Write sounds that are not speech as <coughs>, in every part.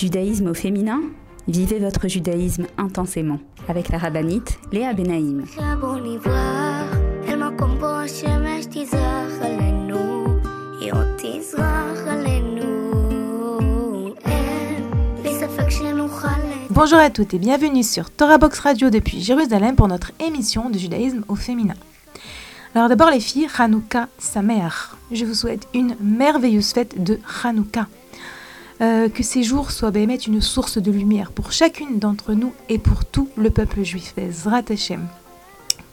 Judaïsme au féminin Vivez votre judaïsme intensément avec la rabbinite Léa Benaïm. Bonjour à toutes et bienvenue sur Torah Box Radio depuis Jérusalem pour notre émission de judaïsme au féminin. Alors d'abord les filles, Hanouka Samer. Je vous souhaite une merveilleuse fête de Hanouka. Euh, que ces jours soient bémet une source de lumière pour chacune d'entre nous et pour tout le peuple juif. Zrat Hashem.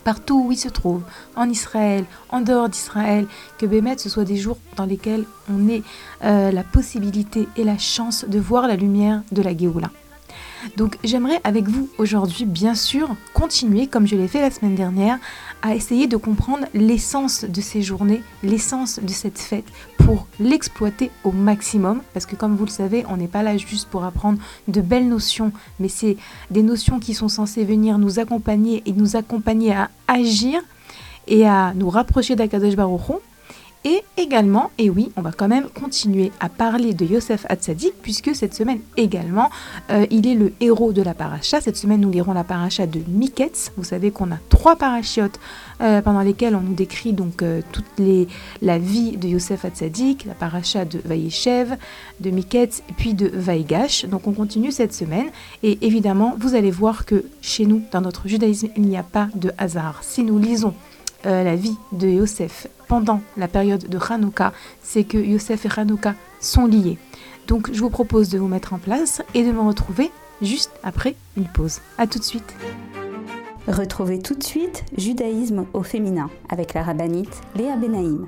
Partout où il se trouve, en Israël, en dehors d'Israël, que Bémet ce soit des jours dans lesquels on ait euh, la possibilité et la chance de voir la lumière de la Géoula. Donc j'aimerais avec vous aujourd'hui, bien sûr, continuer, comme je l'ai fait la semaine dernière, à essayer de comprendre l'essence de ces journées, l'essence de cette fête, pour l'exploiter au maximum. Parce que comme vous le savez, on n'est pas là juste pour apprendre de belles notions, mais c'est des notions qui sont censées venir nous accompagner et nous accompagner à agir et à nous rapprocher d'Akadosh Baruch et également, et oui, on va quand même continuer à parler de Yosef Hatzadik, puisque cette semaine également, euh, il est le héros de la paracha. Cette semaine, nous lirons la paracha de Miketz. Vous savez qu'on a trois parachiotes euh, pendant lesquelles on nous décrit donc euh, toute la vie de Yosef Hatzadik, la paracha de Vaïechev, de Miketz, puis de Vaïgash. Donc on continue cette semaine. Et évidemment, vous allez voir que chez nous, dans notre judaïsme, il n'y a pas de hasard. Si nous lisons la vie de Yosef pendant la période de Hanouka, c'est que Yosef et Hanouka sont liés. Donc je vous propose de vous mettre en place et de me retrouver juste après une pause. A tout de suite. Retrouvez tout de suite Judaïsme au féminin avec la rabbinite Léa Benaïm.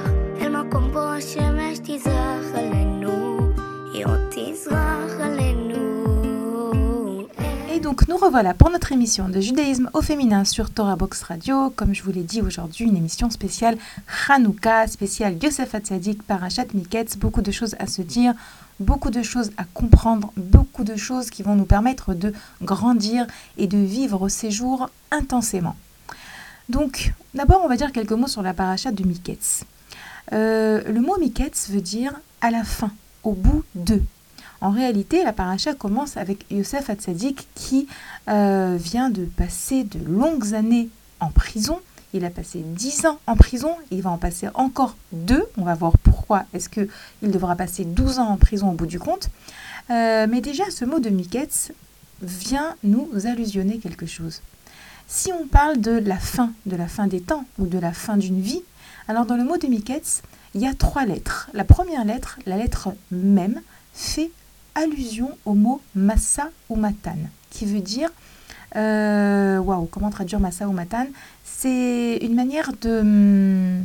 Et donc nous revoilà pour notre émission de judaïsme au féminin sur Torah Box Radio. Comme je vous l'ai dit aujourd'hui, une émission spéciale Hanouka, spéciale Yosef Hatzadik, Parashat Miketz. Beaucoup de choses à se dire, beaucoup de choses à comprendre, beaucoup de choses qui vont nous permettre de grandir et de vivre ces jours intensément. Donc d'abord on va dire quelques mots sur la Parashat de Miketz. Euh, le mot Miketz veut dire à la fin, au bout de. En réalité, la paracha commence avec Yosef Hatzadik qui euh, vient de passer de longues années en prison. Il a passé 10 ans en prison, il va en passer encore deux. On va voir pourquoi est-ce qu'il devra passer 12 ans en prison au bout du compte. Euh, mais déjà, ce mot de Miketz vient nous allusionner quelque chose. Si on parle de la fin, de la fin des temps ou de la fin d'une vie, alors dans le mot de Miketz, il y a trois lettres. La première lettre, la lettre même, fait allusion au mot massa ou matan, qui veut dire euh, waouh, comment traduire massa ou matan? C'est une manière de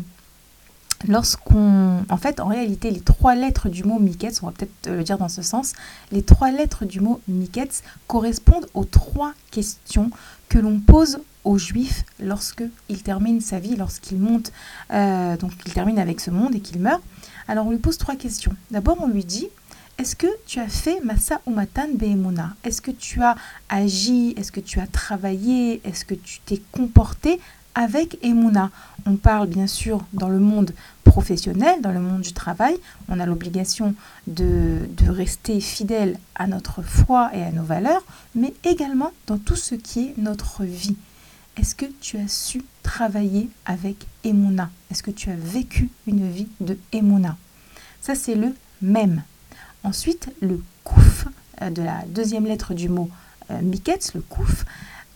lorsqu'on en fait en réalité les trois lettres du mot miketz, on va peut-être le dire dans ce sens, les trois lettres du mot miketz correspondent aux trois questions que l'on pose aux juifs lorsqu'il termine sa vie, lorsqu'il monte, euh, donc il termine avec ce monde et qu'il meurt. Alors on lui pose trois questions. D'abord on lui dit, est-ce que tu as fait Massa Umatan Behemuna Est-ce que tu as agi? Est-ce que tu as travaillé? Est-ce que tu t'es comporté avec Emouna. On parle bien sûr dans le monde professionnel, dans le monde du travail. On a l'obligation de, de, rester fidèle à notre foi et à nos valeurs, mais également dans tout ce qui est notre vie. Est-ce que tu as su travailler avec Emouna Est-ce que tu as vécu une vie de Emouna Ça, c'est le même. Ensuite, le kouf, euh, de la deuxième lettre du mot euh, le kouf,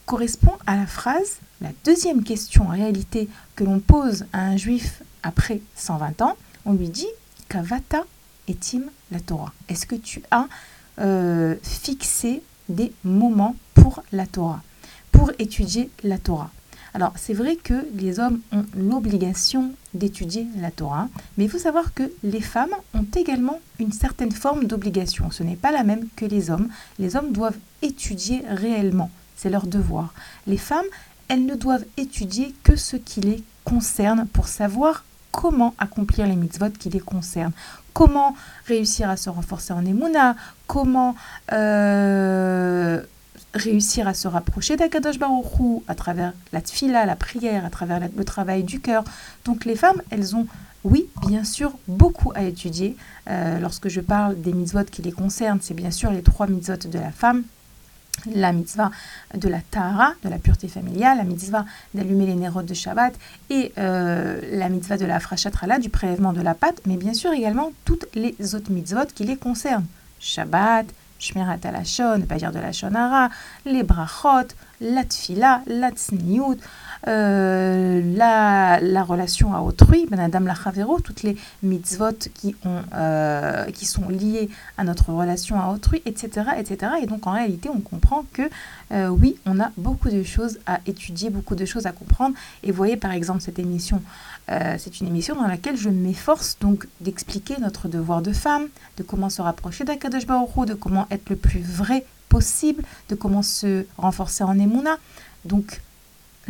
correspond à la phrase, la deuxième question en réalité que l'on pose à un juif après 120 ans. On lui dit Kavata etim la Torah. Est-ce que tu as euh, fixé des moments pour la Torah? Pour étudier la Torah. Alors, c'est vrai que les hommes ont l'obligation d'étudier la Torah, mais il faut savoir que les femmes ont également une certaine forme d'obligation. Ce n'est pas la même que les hommes. Les hommes doivent étudier réellement, c'est leur devoir. Les femmes, elles ne doivent étudier que ce qui les concerne pour savoir comment accomplir les mitzvot qui les concernent, comment réussir à se renforcer en émouna, comment euh, réussir à se rapprocher d'Akadosh Baruchou à travers la tfila, la prière, à travers le travail du cœur. Donc les femmes, elles ont, oui, bien sûr, beaucoup à étudier. Euh, lorsque je parle des mitzvot qui les concernent, c'est bien sûr les trois mitzvot de la femme. La mitzvah de la tahara, de la pureté familiale, la mitzvah d'allumer les nérodes de Shabbat et euh, la mitzvah de la frachatrala, du prélèvement de la pâte, mais bien sûr également toutes les autres mitzvot qui les concernent. Shabbat, Shmirat Alashon, ne pas dire de la Shonara, les brachot, la tfila, la tsniout, euh, la, la, relation à autrui, ben Adam la toutes les mitzvot qui, ont, euh, qui sont liées à notre relation à autrui, etc., etc. Et donc en réalité, on comprend que euh, oui, on a beaucoup de choses à étudier, beaucoup de choses à comprendre. Et voyez par exemple cette émission c'est une émission dans laquelle je m'efforce donc d'expliquer notre devoir de femme, de comment se rapprocher d'Akadosh Baruch de comment être le plus vrai possible, de comment se renforcer en émouna. Donc,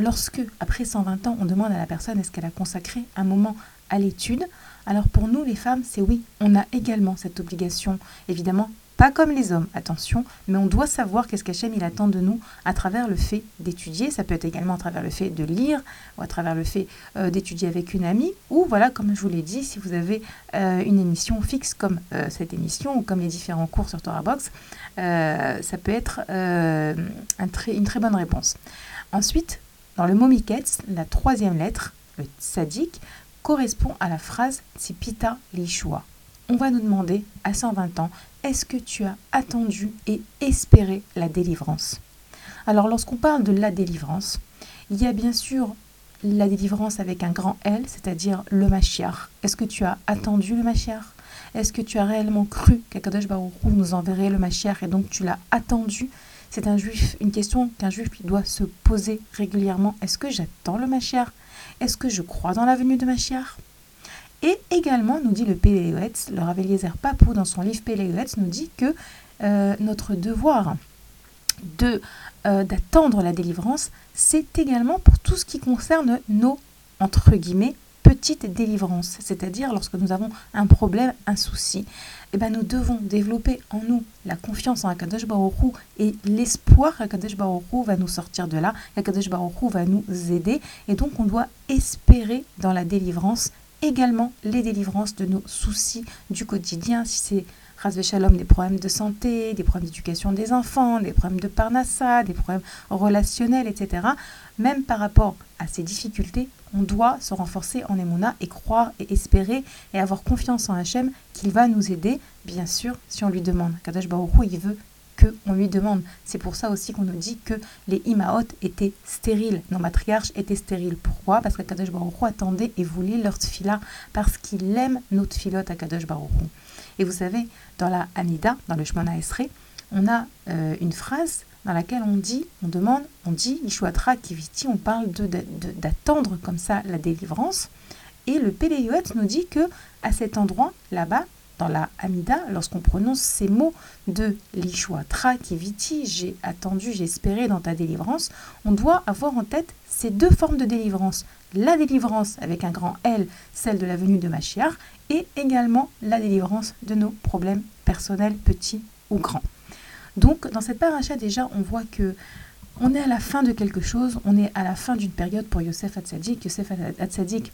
lorsque, après 120 ans, on demande à la personne est-ce qu'elle a consacré un moment à l'étude, alors pour nous, les femmes, c'est oui, on a également cette obligation, évidemment, pas comme les hommes, attention, mais on doit savoir qu'est-ce qu'Hachem il attend de nous à travers le fait d'étudier. Ça peut être également à travers le fait de lire ou à travers le fait euh, d'étudier avec une amie. Ou voilà, comme je vous l'ai dit, si vous avez euh, une émission fixe comme euh, cette émission ou comme les différents cours sur Torah Box, ça peut être un une très bonne réponse. Ensuite, dans le mot Miketz, la troisième lettre, le tzadik, correspond à la phrase Tzipita Lishua. On va nous demander à 120 ans, est-ce que tu as attendu et espéré la délivrance? Alors lorsqu'on parle de la délivrance, il y a bien sûr la délivrance avec un grand L, c'est-à-dire le Mashiach. Est-ce que tu as attendu le Mashiach? Est-ce que tu as réellement cru qu'Akadosh Baruch nous enverrait le Mashiach et donc tu l'as attendu? C'est un juif, une question qu'un juif doit se poser régulièrement. Est-ce que j'attends le Mashiach? Est-ce que je crois dans la venue de Mashiach? Et également, nous dit le Péléoetz, le Rav Papou, dans son livre Péléoetz, nous dit que euh, notre devoir de euh, d'attendre la délivrance, c'est également pour tout ce qui concerne nos, entre guillemets, petites délivrances. C'est-à-dire lorsque nous avons un problème, un souci, eh ben, nous devons développer en nous la confiance en Akadosh Baruch et l'espoir qu'Akadosh Baruch va nous sortir de là, qu'Akadosh Baruch va nous aider. Et donc on doit espérer dans la délivrance également les délivrances de nos soucis du quotidien, si c'est Ras Shalom, des problèmes de santé, des problèmes d'éducation des enfants, des problèmes de parnassa, des problèmes relationnels, etc. Même par rapport à ces difficultés, on doit se renforcer en Emouna et croire et espérer et avoir confiance en Hachem qu'il va nous aider, bien sûr, si on lui demande. Kadash Baruch il veut qu'on lui demande. C'est pour ça aussi qu'on nous dit que les Imaot étaient stériles, nos matriarches étaient stériles. Pourquoi? Parce que Kadosh Baruch attendait et voulait leur tfila, parce qu'il aime nos tfilot à Kadosh Baruch Et vous savez, dans la Anida, dans le Shemona Esrei, on a euh, une phrase dans laquelle on dit, on demande, on dit, Ishuatra Kiviti, on parle d'attendre comme ça la délivrance. Et le Péléuet nous dit que à cet endroit, là-bas, dans la Hamida, lorsqu'on prononce ces mots de l'Ishua, Tra, Kiviti, j'ai attendu, j'ai espéré dans ta délivrance, on doit avoir en tête ces deux formes de délivrance. La délivrance avec un grand L, celle de la venue de Machiar, et également la délivrance de nos problèmes personnels, petits ou grands. Donc, dans cette paracha, déjà, on voit que on est à la fin de quelque chose, on est à la fin d'une période pour Yosef Hatzadik. Yosef Hatzadik,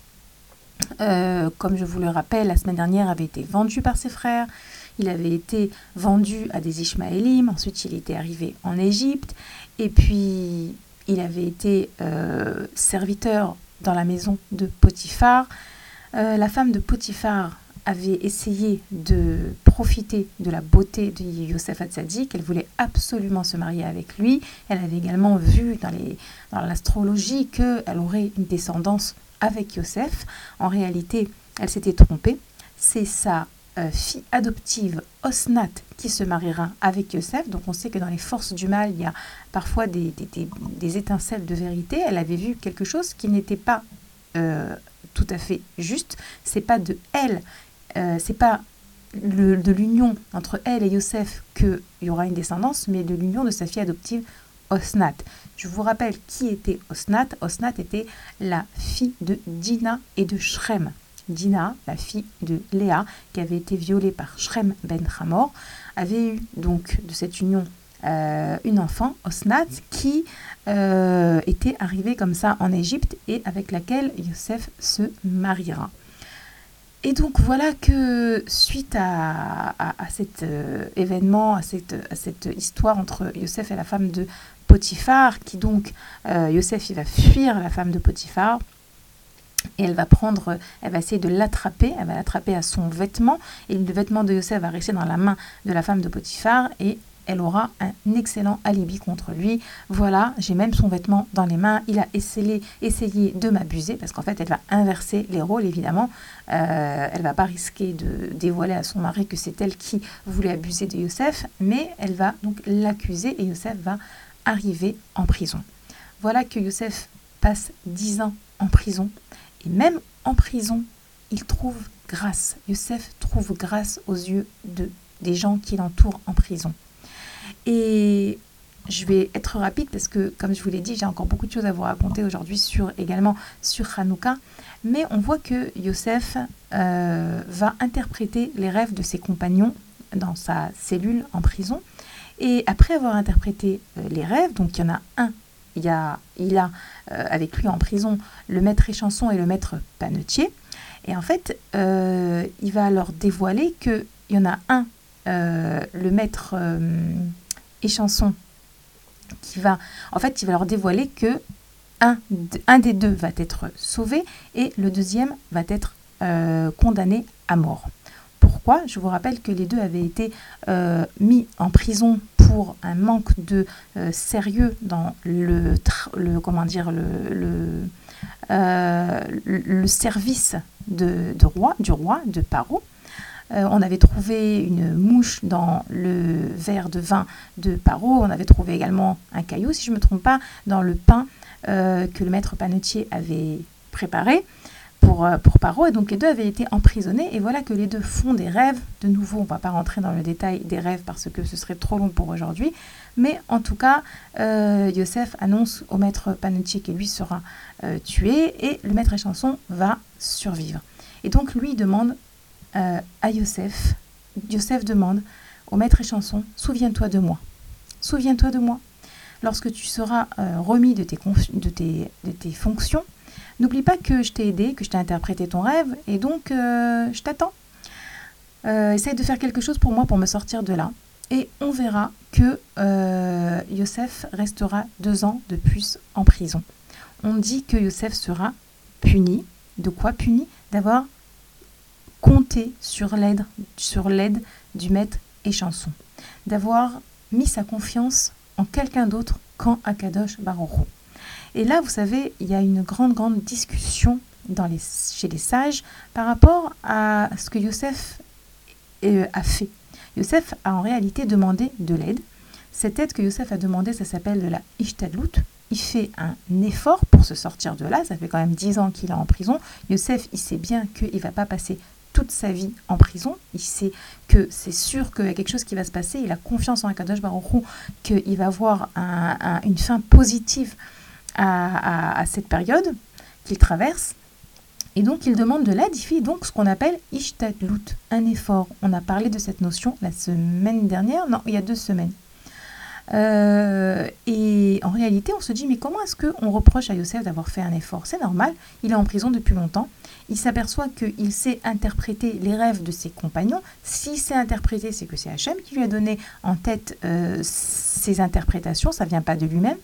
euh, comme je vous le rappelle, la semaine dernière avait été vendu par ses frères. Il avait été vendu à des Ishmaélim. Ensuite, il était arrivé en Égypte. Et puis, il avait été euh, serviteur dans la maison de Potiphar. Euh, la femme de Potiphar avait essayé de profiter de la beauté de Yosef Hatzadik. Elle voulait absolument se marier avec lui. Elle avait également vu dans, dans l'astrologie qu'elle aurait une descendance avec Yosef. En réalité, elle s'était trompée. C'est sa euh, fille adoptive Osnat qui se mariera avec Yosef. Donc on sait que dans les forces du mal, il y a parfois des, des, étincelles de vérité. Elle avait vu quelque chose qui n'était pas euh, tout à fait juste. C'est pas de elle euh, c'est pas de l'union entre elle et Yosef qu'il y aura une descendance, mais de l'union de sa fille adoptive Osnat. Je vous rappelle qui était Osnat. Osnat était la fille de Dina et de Shrem. Dina, la fille de Léa, qui avait été violée par Shrem ben Hamor, avait eu donc de cette union euh, une enfant, Osnat, qui euh, était arrivée comme ça en Égypte et avec laquelle Yosef se mariera. Et donc voilà que suite à, cet euh, événement, à cette, histoire entre Yosef et la femme de Potiphar, qui donc, euh, Yosef, va fuir la femme de Potiphar, et elle va prendre, elle va essayer de l'attraper, elle va l'attraper à son vêtement, et le vêtement de Yosef va rester dans la main de la femme de Potiphar, et elle aura un excellent alibi contre lui. Voilà, j'ai même son vêtement dans les mains. Il a essayé, essayé de m'abuser parce qu'en fait, elle va inverser les rôles, évidemment. Euh, elle va pas risquer de dévoiler à son mari que c'est elle qui voulait abuser de Youssef, mais elle va donc l'accuser et Youssef va arriver en prison. Voilà que Youssef passe dix ans en prison et même en prison, il trouve grâce. Youssef trouve grâce aux yeux de, des gens qui l'entourent en prison. Et je vais être rapide parce que, comme je vous l'ai dit, j'ai encore beaucoup de choses à vous raconter aujourd'hui sur également sur Hanouka. Mais on voit que Yosef euh, va interpréter les rêves de ses compagnons dans sa cellule en prison. Et après avoir interprété euh, les rêves, donc il y en a un, il, y a, il a euh, avec lui en prison le maître échanson et le maître panetier. Et en fait, il va leur dévoiler qu'il y en a un, le maître chanson qui va, en fait, il va leur dévoiler que un, des deux va être sauvé et le deuxième va être euh, condamné à mort. Pourquoi? Je vous rappelle que les deux avaient été euh, mis en prison pour un manque de euh, sérieux dans le, le, comment dire le, service de, roi, du roi de Paro. Euh, on avait trouvé une mouche dans le verre de vin de Paro. On avait trouvé également un caillou, si je ne me trompe pas, dans le pain euh, que le maître panetier avait préparé pour, euh, pour Paro. Et donc les deux avaient été emprisonnés. Et voilà que les deux font des rêves. De nouveau, on ne va pas rentrer dans le détail des rêves parce que ce serait trop long pour aujourd'hui. Mais en tout cas, Yosef annonce au maître panetier que lui sera tué et le maître échanson va survivre. Et donc lui demande euh, à Yosef. Yosef demande au maître et chanson Souviens-toi de moi. Souviens-toi de moi. Lorsque tu seras euh, remis de tes, de, tes, de tes, fonctions, n'oublie pas que je t'ai aidé, que je t'ai interprété ton rêve, et donc euh, je t'attends. essaye de faire quelque chose pour moi pour me sortir de là. Et on verra que Yosef restera deux ans de plus en prison. On dit que Yosef sera puni. De quoi puni? D'avoir compter sur l'aide, du maître et chanson, d'avoir mis sa confiance en quelqu'un d'autre qu'en Akadosh Baruch Et là, vous savez, il y a une grande, grande discussion chez les sages par rapport à ce que Yosef euh, a fait. Yosef a en réalité demandé de l'aide. Cette aide que Yosef a demandé, ça s'appelle de la Ishtadlut. Il fait un effort pour se sortir de là. Ça fait quand même dix ans qu'il est en prison. Yosef, il sait bien qu'il ne va pas passer toute sa vie en prison. Il sait que c'est sûr qu'il y a quelque chose qui va se passer. Il a confiance en Akadosh Baruch qu'il va avoir une fin positive à, cette période qu'il traverse. Et donc, il demande de l'aide, il fait donc ce qu'on appelle Ishtadlut, un effort. On a parlé de cette notion la semaine dernière, non, il y a deux semaines. Euh, et en réalité, on se dit, mais comment est-ce qu'on reproche à Yosef d'avoir fait un effort? C'est normal, il est en prison depuis longtemps. Il s'aperçoit qu'il sait interpréter les rêves de ses compagnons. S'il sait interpréter, c'est que c'est Hachem qui lui a donné en tête euh, ces interprétations, ça ne vient pas de lui-même.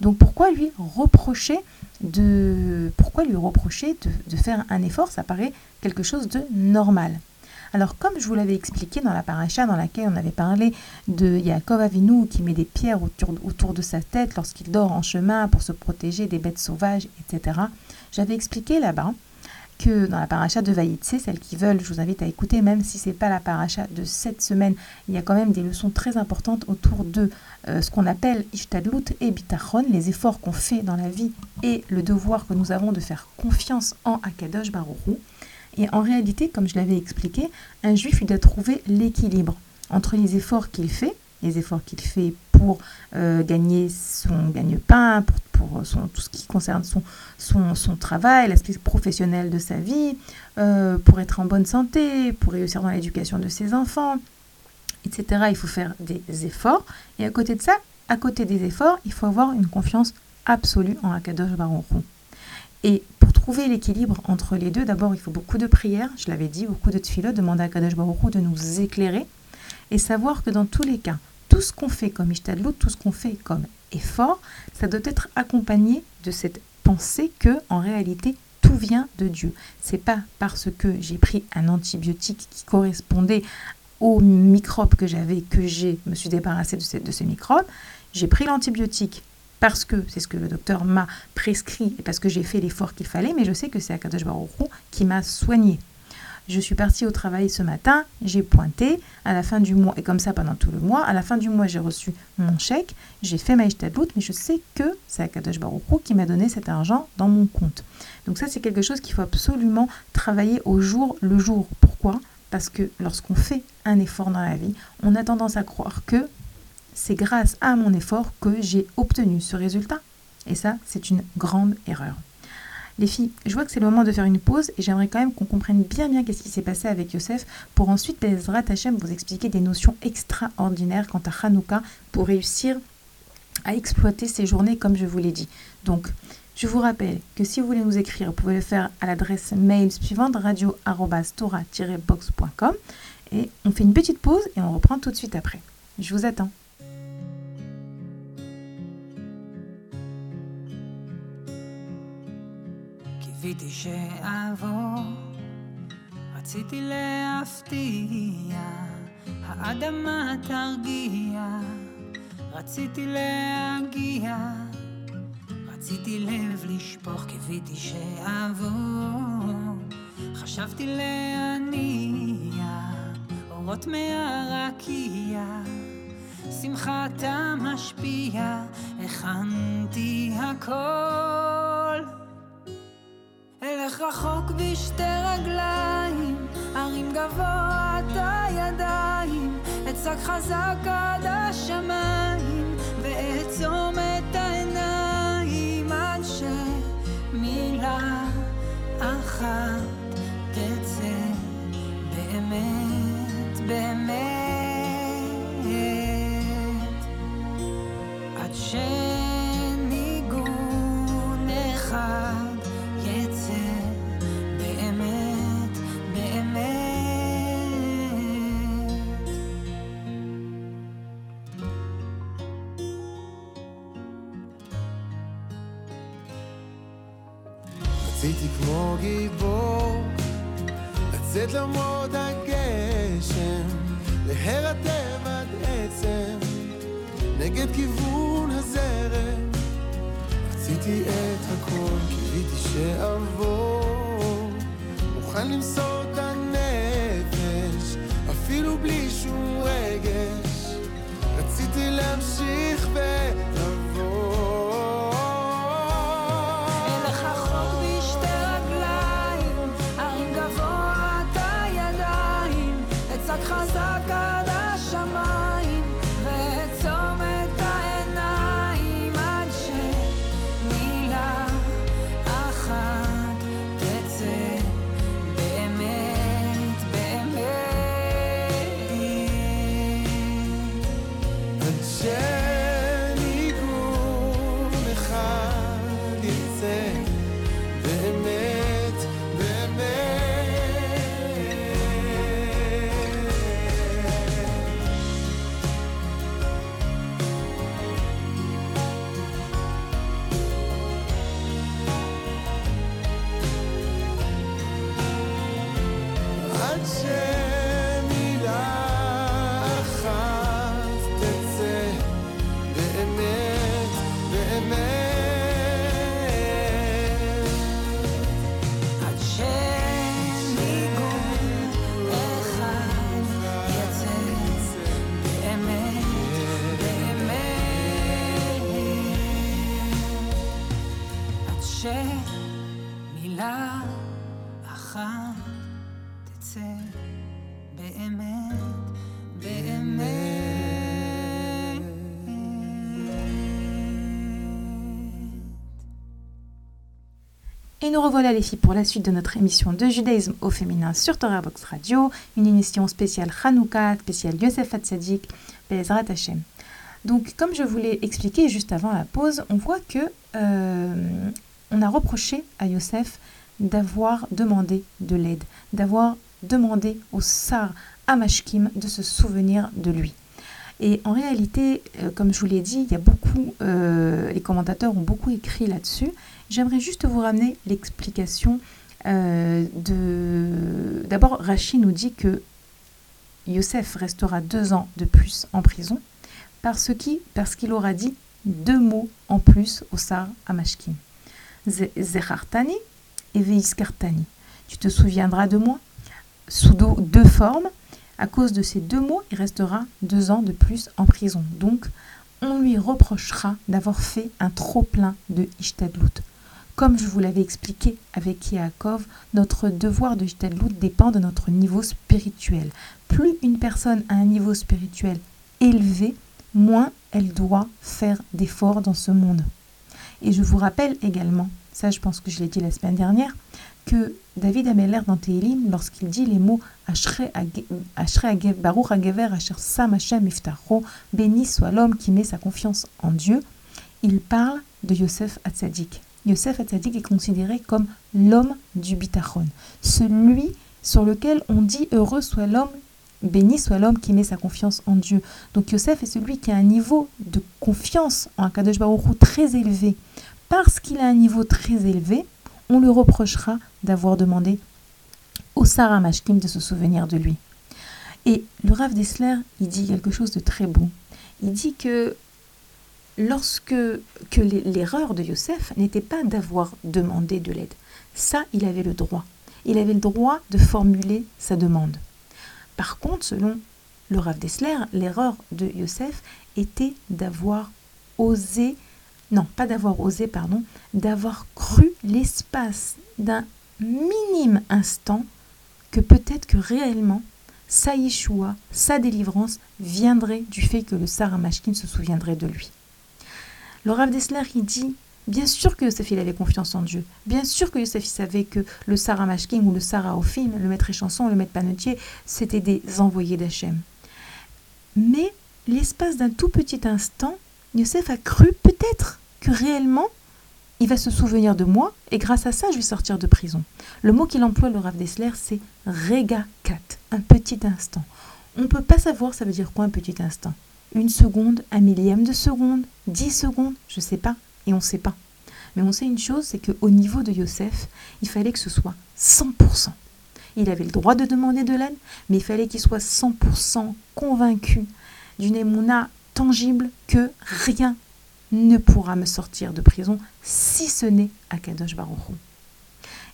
Donc pourquoi lui reprocher de, pourquoi lui reprocher de faire un effort? Ça paraît quelque chose de normal. Alors, comme je vous l'avais expliqué dans la paracha dans laquelle on avait parlé de Yaakov Avinu qui met des pierres autour, de sa tête lorsqu'il dort en chemin pour se protéger des bêtes sauvages, etc., j'avais expliqué là-bas que dans la paracha de Vaïtse, celles qui veulent, je vous invite à écouter, même si ce n'est pas la paracha de cette semaine, il y a quand même des leçons très importantes autour de euh, ce qu'on appelle Ishtadlut et Bitachon, les efforts qu'on fait dans la vie et le devoir que nous avons de faire confiance en Akadosh Baruch et en réalité, comme je l'avais expliqué, un juif, il doit trouver l'équilibre entre les efforts qu'il fait, les efforts qu'il fait pour euh, gagner son gagne-pain, pour, tout ce qui concerne son travail, l'aspect professionnel de sa vie, euh, pour être en bonne santé, pour réussir dans l'éducation de ses enfants, etc. Il faut faire des efforts. Et à côté de ça, à côté des efforts, il faut avoir une confiance absolue en Akadosh Baruch Et trouver l'équilibre entre les deux, d'abord, il faut beaucoup de prières, je l'avais dit, beaucoup de tefilot, demander à Kadosh Baruch de nous éclairer et savoir que dans tous les cas, tout ce qu'on fait comme ishtadlout, tout ce qu'on fait comme effort, ça doit être accompagné de cette pensée que, en réalité, tout vient de Dieu. C'est pas parce que j'ai pris un antibiotique qui correspondait aux microbes que j'avais que j'ai me suis débarrassé de ces, de ces microbes. J'ai pris l'antibiotique parce que c'est ce que le docteur m'a prescrit et parce que j'ai fait l'effort qu'il fallait, mais je sais que c'est Akadosh Baruch qui m'a soigné. Je suis partie au travail ce matin, j'ai pointé, à la fin du mois, et comme ça pendant tout le mois, à la fin du mois, j'ai reçu mon chèque, j'ai fait ma ishtadlout, mais je sais que c'est Akadosh Baruch qui m'a donné cet argent dans mon compte. Donc ça, c'est quelque chose qu'il faut absolument travailler au jour le jour. Pourquoi? Parce que lorsqu'on fait un effort dans la vie, on a tendance à croire que c'est grâce à mon effort que j'ai obtenu ce résultat. Et ça, c'est une grande erreur. Les filles, je vois que c'est le moment de faire une pause et j'aimerais quand même qu'on comprenne bien bien qu'est-ce qui s'est passé avec Yosef pour ensuite, Bezrat Hachem, vous expliquer des notions extraordinaires quant à Hanouka pour réussir à exploiter ces journées comme je vous l'ai dit. Donc, je vous rappelle que si vous voulez nous écrire, vous pouvez le faire à l'adresse mail suivante radio-tora-box.com et on fait une petite pause et on reprend tout de suite après. Je vous attends. קיוויתי שאעבור, רציתי להפתיע, האדמה תרגיע, רציתי להגיע, רציתי לב לשפוך, קיוויתי שאעבור, חשבתי להניע, אורות מהרקיע, שמחתה משפיע, הכנתי הכל. רחוק בשתי רגליים, ארים גבוה את הידיים, אצעק חזק עד השמיים, ואעצום את העיניים עד שמילה אחת תצא באמת, באמת, לצאת למרות הגשם להירטב עד עצם. נגד כיוון הזרם רציתי את הכל, קיוויתי שאעבור מוכן למסור Et nous revoilà les filles pour la suite de notre émission de judaïsme au féminin sur Torah Box Radio, une émission spéciale Hanouka, spéciale Yosef Hatzadik, Bezrat Hashem. Donc comme je vous l'ai expliqué juste avant la pause, on voit que euh, on a reproché à Yosef d'avoir demandé de l'aide, d'avoir demandé au Sar Amashkim de se souvenir de lui. Et en réalité, euh, comme je vous l'ai dit, il y a beaucoup, euh, les commentateurs ont beaucoup écrit là-dessus. J'aimerais juste vous ramener l'explication euh, de. D'abord, Rachid nous dit que Yosef restera deux ans de plus en prison parce qu'il parce aura dit deux mots en plus au Sar Amashkim. Zechartani et Veiskartani. Tu te souviendras de moi sous deux formes à cause de ces deux mots, il restera deux ans de plus en prison. Donc, on lui reprochera d'avoir fait un trop-plein de Ishtadlout. Comme je vous l'avais expliqué avec Yaakov, notre devoir de Ishtadlout dépend de notre niveau spirituel. Plus une personne a un niveau spirituel élevé, moins elle doit faire d'efforts dans ce monde. Et je vous rappelle également, ça je pense que je l'ai dit la semaine dernière, que David Ameller dans Tehilim, lorsqu'il dit les mots Baruch Hagever Asher Sam Hashem béni soit l'homme qui met sa confiance en Dieu, il parle de Yosef Hatzadik. Yosef Hatzadik est considéré comme l'homme du bitachon, celui sur lequel on dit heureux soit l'homme, béni soit l'homme qui met sa confiance en Dieu. Donc Yosef est celui qui a un niveau de confiance en Akadosh Baruch très élevé. Parce qu'il a un niveau très élevé, on lui reprochera d'avoir demandé au Sarah Mashkim de se souvenir de lui. Et le Rav Dessler, il dit quelque chose de très beau. Il dit que lorsque que l'erreur de Yosef n'était pas d'avoir demandé de l'aide. Ça, il avait le droit. Il avait le droit de formuler sa demande. Par contre, selon le Rav Dessler, l'erreur de Yosef était d'avoir osé non, pas d'avoir osé, pardon, d'avoir cru l'espace d'un minime instant que peut-être que réellement sa Yeshua, sa délivrance viendrait du fait que le Sarah Mashkin se souviendrait de lui. Le Rav Dessler, il dit Bien sûr que Yosef avait confiance en Dieu. Bien sûr que Yosef savait que le Sarah Mashkin ou le Sarah Ophim, le maître échanson, le maître panetier, c'était des envoyés d'Hachem. Mais l'espace d'un tout petit instant, Yosef a cru peut-être que réellement, il va se souvenir de moi et grâce à ça, je vais sortir de prison. Le mot qu'il emploie, le Rav Dessler, c'est rega kat, un petit instant. On ne peut pas savoir ça veut dire quoi un petit instant? Une seconde, un millième de seconde, dix secondes, je ne sais pas, et on ne sait pas. Mais on sait une chose, c'est qu'au niveau de Yosef, il fallait que ce soit 100%. Il avait le droit de demander de l'aide, mais il fallait qu'il soit 100% convaincu d'une émouna tangible que rien ne pourra me sortir de prison si ce n'est à Kadosh Baruch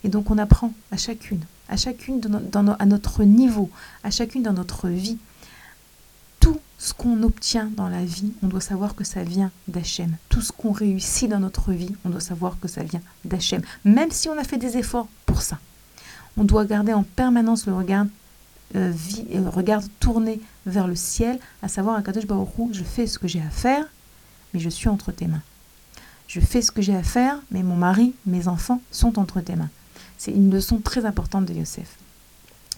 Et donc on apprend à chacune, à chacune à notre niveau, à chacune dans notre vie, ce qu'on obtient dans la vie, on doit savoir que ça vient d'Hachem. Tout ce qu'on réussit dans notre vie, on doit savoir que ça vient d'Hachem. Même si on a fait des efforts pour ça. On doit garder en permanence le regard, euh, euh, regard tourné vers le ciel, à savoir à Baruch je fais ce que j'ai à faire mais je suis entre tes mains. Je fais ce que j'ai à faire, mais mon mari, mes enfants sont entre tes mains. C'est une leçon très importante de Yosef.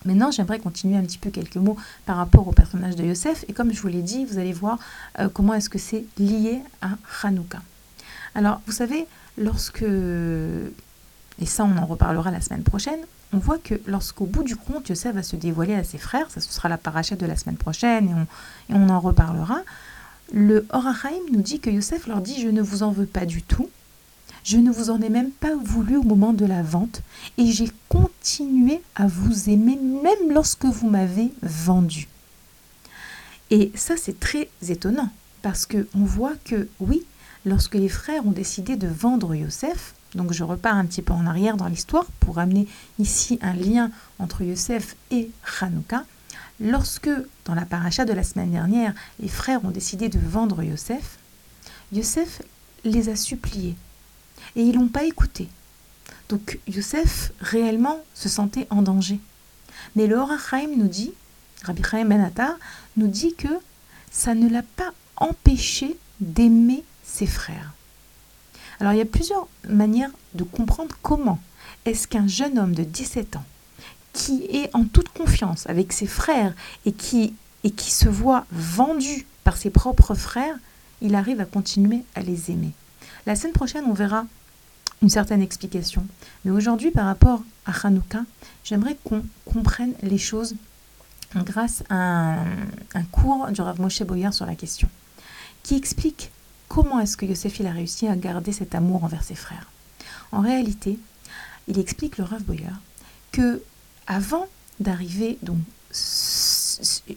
Maintenant, j'aimerais continuer un petit peu quelques mots par rapport au personnage de Yosef. Et comme je vous l'ai dit, vous allez voir euh, comment est-ce que c'est lié à Hanouka. Alors, vous savez, lorsque, et ça on en reparlera la semaine prochaine, on voit que lorsqu'au bout du compte, Yosef va se dévoiler à ses frères, ça ce sera la parachète de la semaine prochaine et on, et on en reparlera, le Horachaim nous dit que Yosef leur dit Je ne vous en veux pas du tout. Je ne vous en ai même pas voulu au moment de la vente et j'ai continué à vous aimer même lorsque vous m'avez vendu. Et ça, c'est très étonnant parce que on voit que oui, lorsque les frères ont décidé de vendre Yosef, donc je repars un petit peu en arrière dans l'histoire pour amener ici un lien entre Yosef et Hanouka, Lorsque, dans la paracha de la semaine dernière, les frères ont décidé de vendre Yosef, Yosef les a suppliés et ils l'ont pas écouté. Donc Youssef réellement se sentait en danger. Mais le Horachaim nous dit, Rabbi Chaim Ben nous dit que ça ne l'a pas empêché d'aimer ses frères. Alors il y a plusieurs manières de comprendre comment est-ce qu'un jeune homme de 17 ans qui est en toute confiance avec ses frères et qui, et qui se voit vendu par ses propres frères, il arrive à continuer à les aimer. La semaine prochaine, on verra une certaine explication. Mais aujourd'hui, par rapport à Hanouka, j'aimerais qu'on comprenne les choses grâce à un, cours du Rav Moshe Boyer sur la question, qui explique comment est-ce que Yosef il a réussi à garder cet amour envers ses frères. En réalité, il explique le Rav Boyer que avant d'arriver donc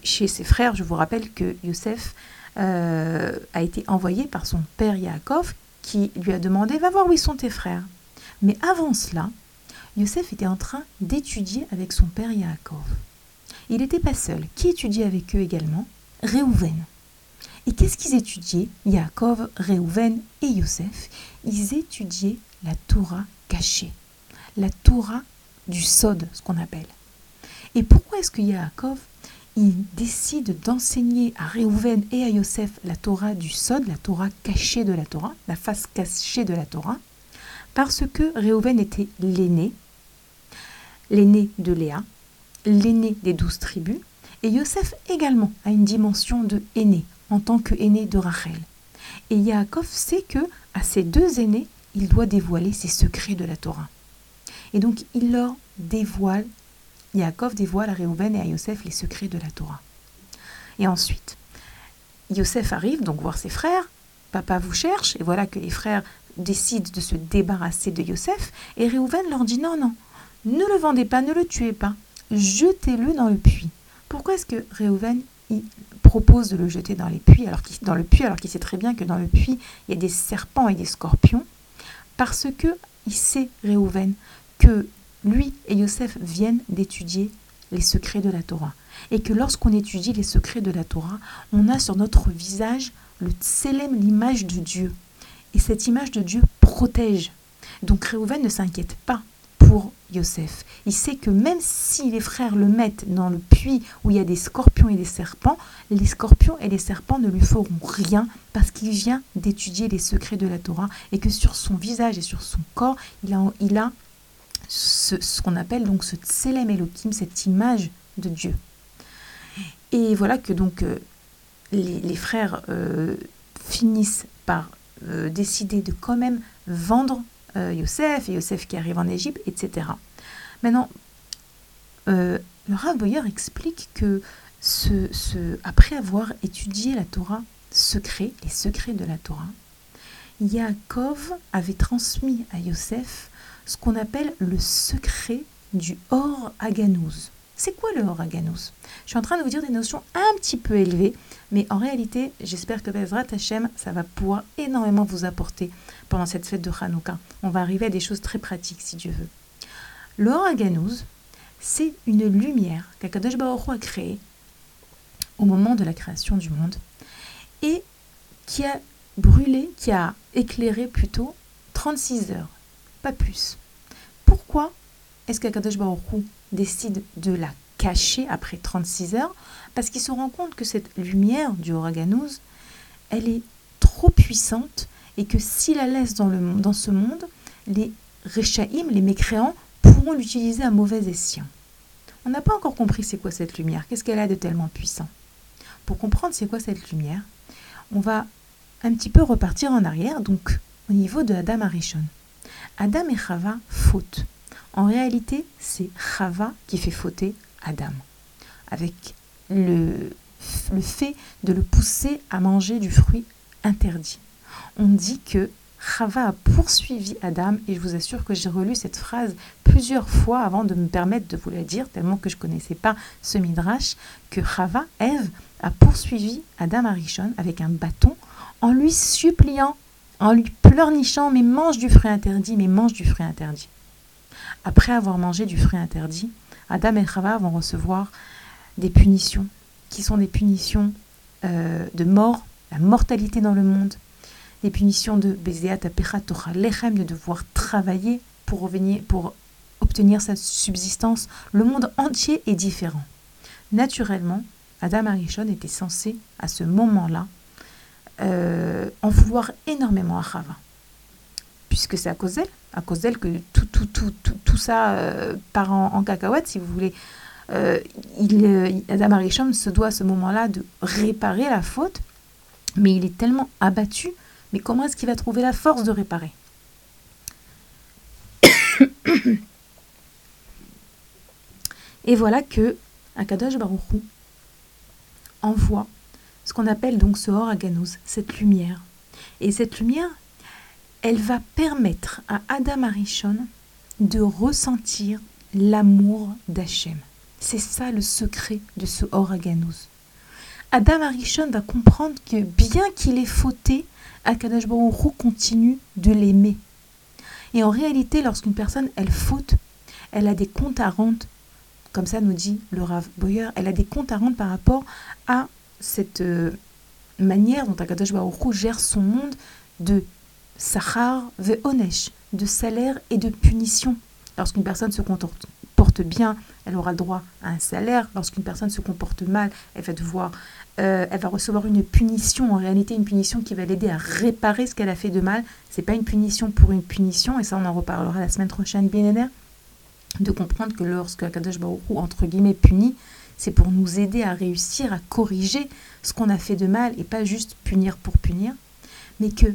chez ses frères, je vous rappelle que Yosef euh, a été envoyé par son père Yaakov qui lui a demandé Va voir où sont tes frères. Mais avant cela, Yosef était en train d'étudier avec son père Yaakov. Il n'était pas seul. Qui étudiait avec eux également? Réhouven. Et qu'est-ce qu'ils étudiaient? Yaakov, Réhouven et Yosef Ils étudiaient la Torah cachée, la Torah du Sod, ce qu'on appelle. Et pourquoi est-ce que Yaakov il décide d'enseigner à Réhouven et à Yosef la Torah du Sod, la Torah cachée de la Torah, la face cachée de la Torah, parce que Réhouven était l'aîné, l'aîné de Léa, l'aîné des douze tribus, et Yosef également a une dimension de aîné, en tant qu'aîné de Rachel. Et Yaakov sait que, à ces deux aînés, il doit dévoiler ses secrets de la Torah. Et donc il leur dévoile Yaakov dévoile à Réhouven et à Yosef les secrets de la Torah. Et ensuite, Yosef arrive donc voir ses frères, papa vous cherche, et voilà que les frères décident de se débarrasser de Yosef, et Réhouven leur dit non, non, ne le vendez pas, ne le tuez pas, jetez-le dans le puits. Pourquoi est-ce que Réhouven propose de le jeter dans, le puits alors qu'il sait très bien que dans le puits il y a des serpents et des scorpions? Parce que il sait, Réhouven, que lui et Yosef viennent d'étudier les secrets de la Torah. Et que lorsqu'on étudie les secrets de la Torah, on a sur notre visage le tsélem, l'image de Dieu. Et cette image de Dieu protège. Donc Réhouven ne s'inquiète pas pour Yosef. Il sait que même si les frères le mettent dans le puits où il y a des scorpions et des serpents, les scorpions et les serpents ne lui feront rien parce qu'il vient d'étudier les secrets de la Torah et que sur son visage et sur son corps, il il a ce, qu'on appelle donc ce Tselem Elohim, cette image de Dieu. Et voilà que donc euh, les, frères euh, finissent par euh, décider de quand même vendre Yosef, et Yosef qui arrive en Égypte, etc. Maintenant, le Rav Boyer explique que ce, ce, après avoir étudié la Torah secret, les secrets de la Torah, Yaakov avait transmis à Yosef ce qu'on appelle le secret du Or Aganouz. C'est quoi le Or Aganouz Je suis en train de vous dire des notions un petit peu élevées, mais en réalité, j'espère que Bezrat Hashem, ça va pouvoir énormément vous apporter pendant cette fête de Hanouka. On va arriver à des choses très pratiques, si Dieu veut. Le Or Aganouz, c'est une lumière qu'Akadosh Baruch a créée au moment de la création du monde et qui a brûlé, qui a éclairé plutôt 36 heures, pas plus. Pourquoi est-ce qu'Akadosh Baruch décide de la cacher après 36 heures? Parce qu'il se rend compte que cette lumière du Horaganouz, elle est trop puissante et que s'il la laisse dans, ce monde, les Rechaïm, les mécréants, pourront l'utiliser à mauvais escient. On n'a pas encore compris c'est quoi cette lumière, qu'est-ce qu'elle a de tellement puissant? Pour comprendre c'est quoi cette lumière, on va un petit peu repartir en arrière, donc au niveau de Adam Arishon. Adam et Chava fautent. En réalité, c'est Chava qui fait fauter Adam, avec le, le fait de le pousser à manger du fruit interdit. On dit que Chava a poursuivi Adam, et je vous assure que j'ai relu cette phrase plusieurs fois avant de me permettre de vous la dire, tellement que je ne connaissais pas ce midrash, que Chava, Ève, a poursuivi Adam Arishon avec un bâton en lui suppliant en lui pleurnichant, mais mange du fruit interdit, mais mange du fruit interdit. Après avoir mangé du fruit interdit, Adam et Chava vont recevoir des punitions, qui sont des punitions euh, de mort, la mortalité dans le monde, les punitions de Bezeat Lechem, de devoir travailler pour, revenir, pour obtenir sa subsistance. Le monde entier est différent. Naturellement, Adam Arishon était censé, à ce moment-là, euh, en vouloir énormément à Chava. Puisque c'est à cause d'elle, à cause d'elle que tout, tout, tout, tout, ça euh, part en, cacahuète, si vous voulez. Euh, Adam Arishon se doit à ce moment-là de réparer la faute, mais il est tellement abattu, mais comment est-ce qu'il va trouver la force de réparer? <coughs> Et voilà que Akadosh Baruchou envoie ce qu'on appelle donc ce Hor cette lumière. Et cette lumière, elle va permettre à Adam Arishon de ressentir l'amour d'Hachem. C'est ça le secret de ce Hor Adam Arishon va comprendre que bien qu'il ait fauté, Akadosh Baruch continue de l'aimer. Et en réalité, lorsqu'une personne, elle faute, elle a des comptes à rendre, comme ça nous dit le Rav Boyer, elle a des comptes à rendre par rapport à cette euh, manière dont Akadosh Baruch gère son monde de sachar ve'onesh, de salaire et de punition. Lorsqu'une personne se comporte bien, elle aura le droit à un salaire. Lorsqu'une personne se comporte mal, elle va devoir, euh, elle va recevoir une punition. En réalité, une punition qui va l'aider à réparer ce qu'elle a fait de mal. C'est pas une punition pour une punition, et ça on en reparlera la semaine prochaine, bien de comprendre que lorsque Akadosh Baruch entre guillemets punit, c'est pour nous aider à réussir à corriger ce qu'on a fait de mal et pas juste punir pour punir, mais que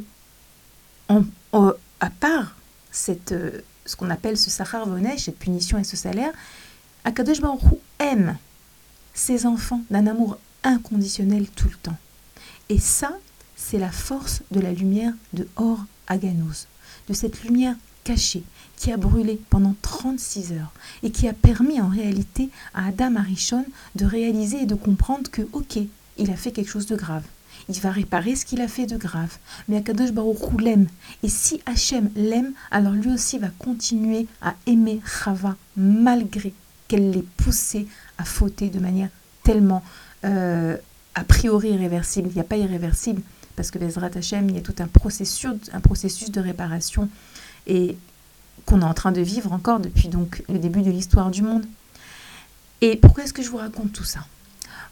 à part euh, ce qu'on appelle ce Sahar Vonesh, cette punition et ce salaire, Akadosh Baruch aime ses enfants d'un amour inconditionnel tout le temps. Et ça, c'est la force de la lumière de Or Aganos, de cette lumière cachée qui a brûlé pendant 36 heures et qui a permis en réalité à Adam Arishon de réaliser et de comprendre que, ok, il a fait quelque chose de grave il va réparer ce qu'il a fait de grave. Mais Akadosh Baruch Hu l'aime. Et si Hachem l'aime, alors lui aussi va continuer à aimer Chava malgré qu'elle l'ait poussé à fauter de manière tellement euh, a priori irréversible. Il n'y a pas irréversible parce que Bezrat Hachem, il y a tout un processus, un processus de réparation et qu'on est en train de vivre encore depuis donc le début de l'histoire du monde. Et pourquoi est-ce que je vous raconte tout ça?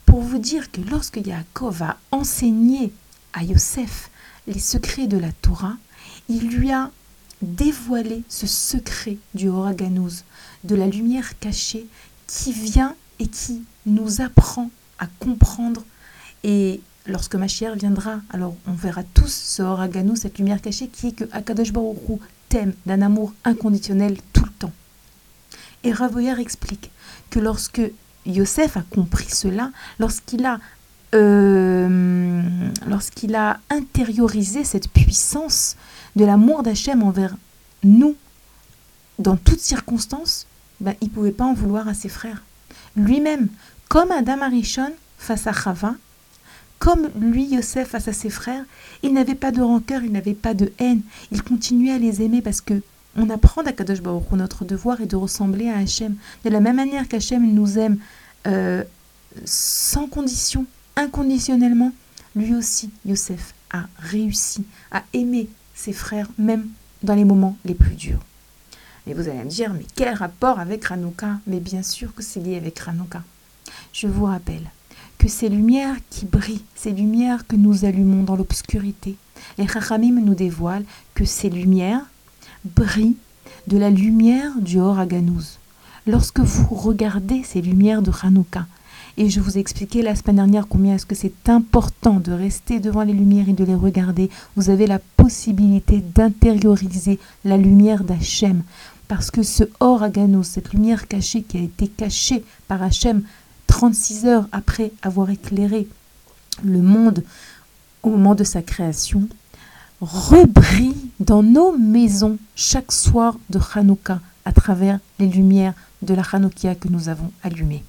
Pour vous dire que lorsque Yaakov a enseigné à Yosef les secrets de la Torah, il lui a dévoilé ce secret du Horaganouz, de la lumière cachée qui vient et qui nous apprend à comprendre. Et lorsque ma chère viendra, alors on verra tous ce Horaganouz, cette lumière cachée qui est que Akadosh Baruch d'un amour inconditionnel tout le temps. Et Ravoyer explique que lorsque Yosef a compris cela lorsqu'il a, euh, lorsqu'il a intériorisé cette puissance de l'amour d'Hachem envers nous dans toutes circonstances, ben, il ne pouvait pas en vouloir à ses frères. Lui-même, comme Adam Arishon face à Chava, comme lui, Yosef, face à ses frères, il n'avait pas de rancœur, il n'avait pas de haine. Il continuait à les aimer parce que on apprend d'Akadosh Baruch notre devoir est de ressembler à Hachem. De la même manière qu'Hachem nous aime euh, sans condition, inconditionnellement, lui aussi, Yosef, a réussi à aimer ses frères, même dans les moments les plus durs. Et vous allez me dire, mais quel rapport avec Hanouka? Mais bien sûr que c'est lié avec Hanouka. Je vous rappelle que ces lumières qui brillent, ces lumières que nous allumons dans l'obscurité, les Chachamim nous dévoilent que ces lumières brille de la lumière du Horaganouz. Lorsque vous regardez ces lumières de Hanouka, et je vous ai expliqué la semaine dernière combien est-ce que c'est important de rester devant les lumières et de les regarder, vous avez la possibilité d'intérioriser la lumière d'Hachem. Parce que ce Horaganouz, cette lumière cachée qui a été cachée par Hachem 36 heures après avoir éclairé le monde au moment de sa création, rebrille dans nos maisons chaque soir de Hanouka à travers les lumières de la Hanoukia que nous avons allumées.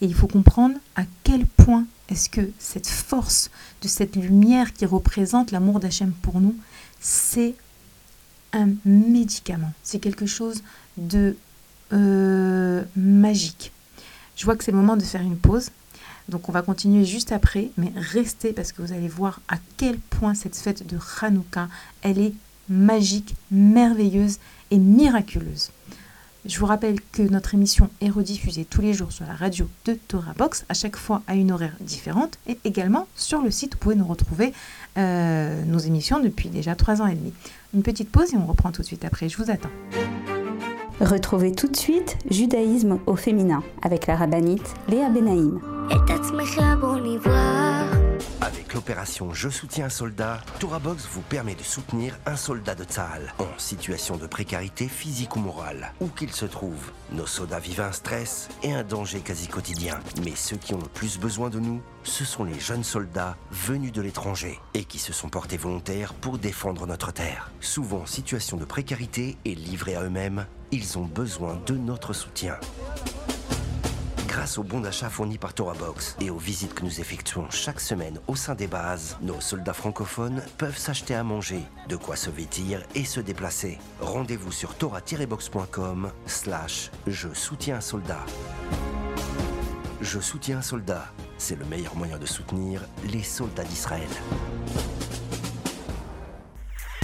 Et il faut comprendre à quel point est-ce que cette force de cette lumière qui représente l'amour d'Hachem pour nous, c'est un médicament, c'est quelque chose de euh, magique. Je vois que c'est le moment de faire une pause. Donc on va continuer juste après, mais restez parce que vous allez voir à quel point cette fête de Hanouka, elle est magique, merveilleuse et miraculeuse. Je vous rappelle que notre émission est rediffusée tous les jours sur la radio de Torah Box, à chaque fois à une horaire différente, et également sur le site, vous pouvez nous retrouver euh, nos émissions depuis déjà trois ans et demi. Une petite pause et on reprend tout de suite après, je vous attends. Retrouvez tout de suite Judaïsme au féminin avec la rabbinite Léa Benaïm. Avec l'opération Je soutiens un soldat, ToraBox vous permet de soutenir un soldat de Tsahal en situation de précarité physique ou morale, où qu'il se trouve. Nos soldats vivent un stress et un danger quasi quotidien. Mais ceux qui ont le plus besoin de nous, ce sont les jeunes soldats venus de l'étranger et qui se sont portés volontaires pour défendre notre terre. Souvent en situation de précarité et livrés à eux-mêmes, ils ont besoin de notre soutien. Grâce aux bons d'achat fournis par ToraBox et aux visites que nous effectuons chaque semaine au sein des bases, nos soldats francophones peuvent s'acheter à manger, de quoi se vêtir et se déplacer. Rendez-vous sur tora-box.com slash je soutiens un soldat. Je soutiens un soldat, c'est le meilleur moyen de soutenir les soldats d'Israël.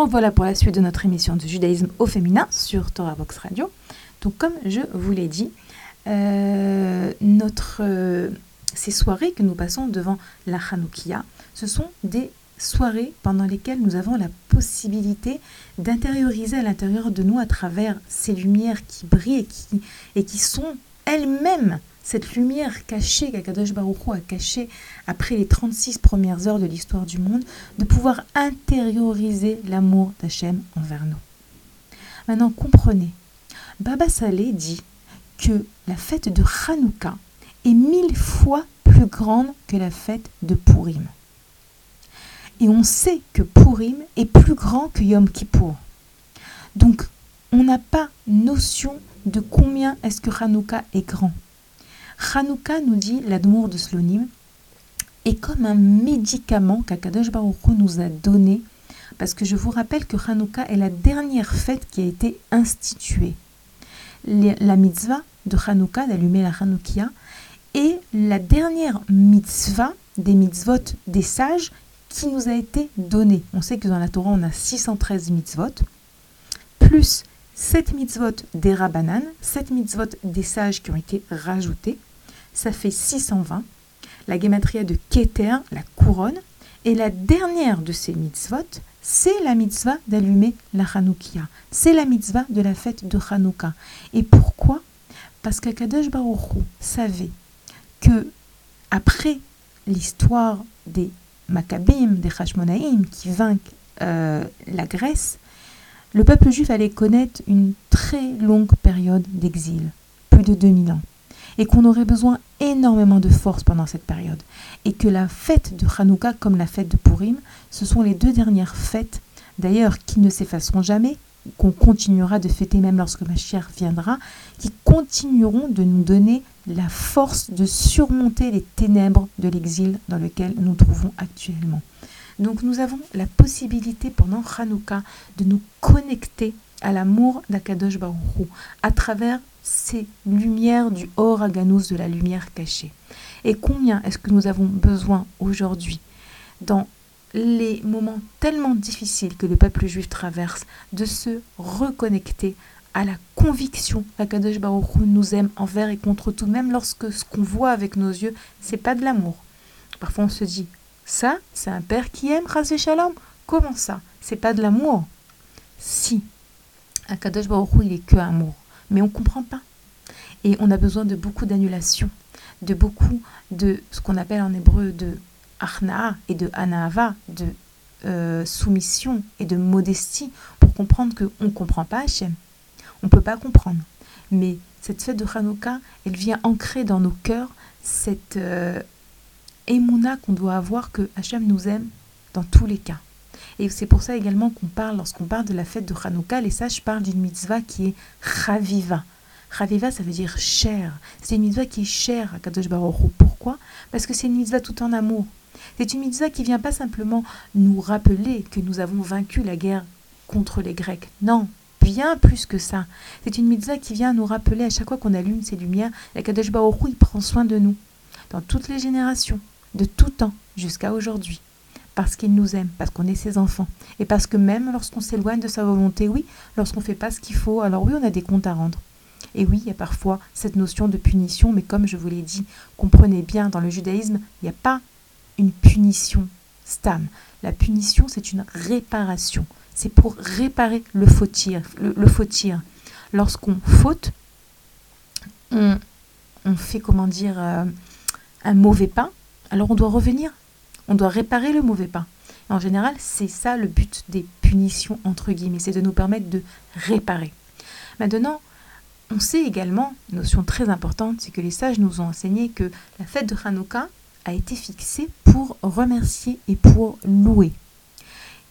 Revoilà pour la suite de notre émission de judaïsme au féminin sur Torah Box Radio. Donc comme je vous l'ai dit, euh, euh, ces soirées que nous passons devant la Hanoukia, ce sont des soirées pendant lesquelles nous avons la possibilité d'intérioriser à l'intérieur de nous à travers ces lumières qui brillent et qui, et qui sont elles-mêmes cette lumière cachée qu'Akadosh Baruch Hu a cachée après les 36 premières heures de l'histoire du monde, de pouvoir intérioriser l'amour d'Hachem envers nous. Maintenant, comprenez, Baba Saleh dit que la fête de Hanouka est mille fois plus grande que la fête de Purim. Et on sait que Purim est plus grand que Yom Kippour. Donc, on n'a pas notion de combien est-ce que Hanouka est grand. Hanouka, nous dit l'amour de Slonim, est comme un médicament qu'Akadosh Baruch nous a donné, parce que je vous rappelle que Hanouka est la dernière fête qui a été instituée. La mitzvah de Hanouka, d'allumer la Hanoukia, est la dernière mitzvah des mitzvot des sages qui nous a été donnée. On sait que dans la Torah, on a 613 mitzvot, plus 7 mitzvot des Rabbanan, 7 mitzvot des sages qui ont été rajoutés ça fait 620. La gematria de Keter, la couronne. Et la dernière de ces mitzvot, c'est la mitzvah d'allumer la Hanoukia. C'est la mitzvah de la fête de Hanouka. Et pourquoi? Parce qu'Akadosh Baruch Hu savait que après l'histoire des Maccabim, des Hashmonaïm qui vainquent euh, la Grèce, le peuple juif allait connaître une très longue période d'exil, plus de 2000 ans et qu'on aurait besoin énormément de force pendant cette période. Et que la fête de Hanouka, comme la fête de Purim, ce sont les deux dernières fêtes, d'ailleurs, qui ne s'effaceront jamais, qu'on continuera de fêter même lorsque ma chère viendra, qui continueront de nous donner la force de surmonter les ténèbres de l'exil dans lequel nous nous trouvons actuellement. Donc nous avons la possibilité pendant Hanouka de nous connecter à l'amour d'Akadosh Baruch à travers ces lumières du Or Aganous de la lumière cachée. Et combien est-ce que nous avons besoin aujourd'hui, dans les moments tellement difficiles que le peuple juif traverse, de se reconnecter à la conviction qu'Akadosh Baruch nous aime envers et contre tout, même lorsque ce qu'on voit avec nos yeux, c'est pas de l'amour. Parfois on se dit, ça, c'est un père qui aime, Ras Shalom. Comment ça? C'est pas de l'amour? Si, Akadosh Baruch il est que amour mais on ne comprend pas. Et on a besoin de beaucoup d'annulation, de beaucoup de ce qu'on appelle en hébreu de arna et de anava, de euh, soumission et de modestie, pour comprendre qu'on ne comprend pas Hachem. On ne peut pas comprendre. Mais cette fête de Hanouka, elle vient ancrer dans nos cœurs cette euh, qu'on doit avoir que Hachem nous aime dans tous les cas. Et c'est pour ça également qu'on parle, lorsqu'on parle de la fête de Hanouka, les sages parlent d'une mitzvah qui est Chaviva. Chaviva, ça veut dire cher. C'est une mitzvah qui est chère à Kadosh Baruch Pourquoi? Parce que c'est une mitzvah tout en amour. C'est une mitzvah qui vient pas simplement nous rappeler que nous avons vaincu la guerre contre les Grecs. Non, bien plus que ça. C'est une mitzvah qui vient nous rappeler à chaque fois qu'on allume ces lumières, la Kadosh Baruch il prend soin de nous, dans toutes les générations, de tout temps, jusqu'à aujourd'hui. Parce qu'il nous aime, parce qu'on est ses enfants. Et parce que même lorsqu'on s'éloigne de sa volonté, oui, lorsqu'on ne fait pas ce qu'il faut, alors oui, on a des comptes à rendre. Et oui, il y a parfois cette notion de punition, mais comme je vous l'ai dit, comprenez bien, dans le judaïsme, il n'y a pas une punition stam. La punition, c'est une réparation. C'est pour réparer le fautir. Le, Lorsqu'on faute, on, fait, comment dire, euh, un mauvais pas, alors on doit revenir. On doit réparer le mauvais pas. En général, c'est ça le but des punitions, entre guillemets, c'est de nous permettre de réparer. Maintenant, on sait également, une notion très importante, c'est que les sages nous ont enseigné que la fête de Hanouka a été fixée pour remercier et pour louer.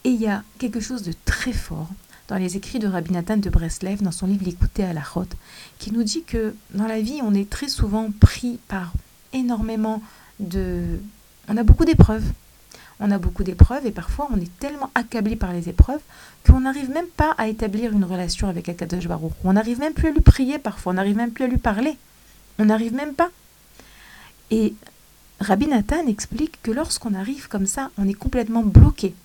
Et il y a quelque chose de très fort dans les écrits de Rabbi Nathan de Breslev, dans son livre L'écouter à la route, qui nous dit que dans la vie, on est très souvent pris par énormément de... On a beaucoup d'épreuves, on a beaucoup d'épreuves et parfois on est tellement accablé par les épreuves qu'on n'arrive même pas à établir une relation avec Akadosh Baruch. On n'arrive même plus à lui prier parfois, on n'arrive même plus à lui parler. On n'arrive même pas. Et Rabbi Nathan explique que lorsqu'on arrive comme ça, on est complètement bloqué.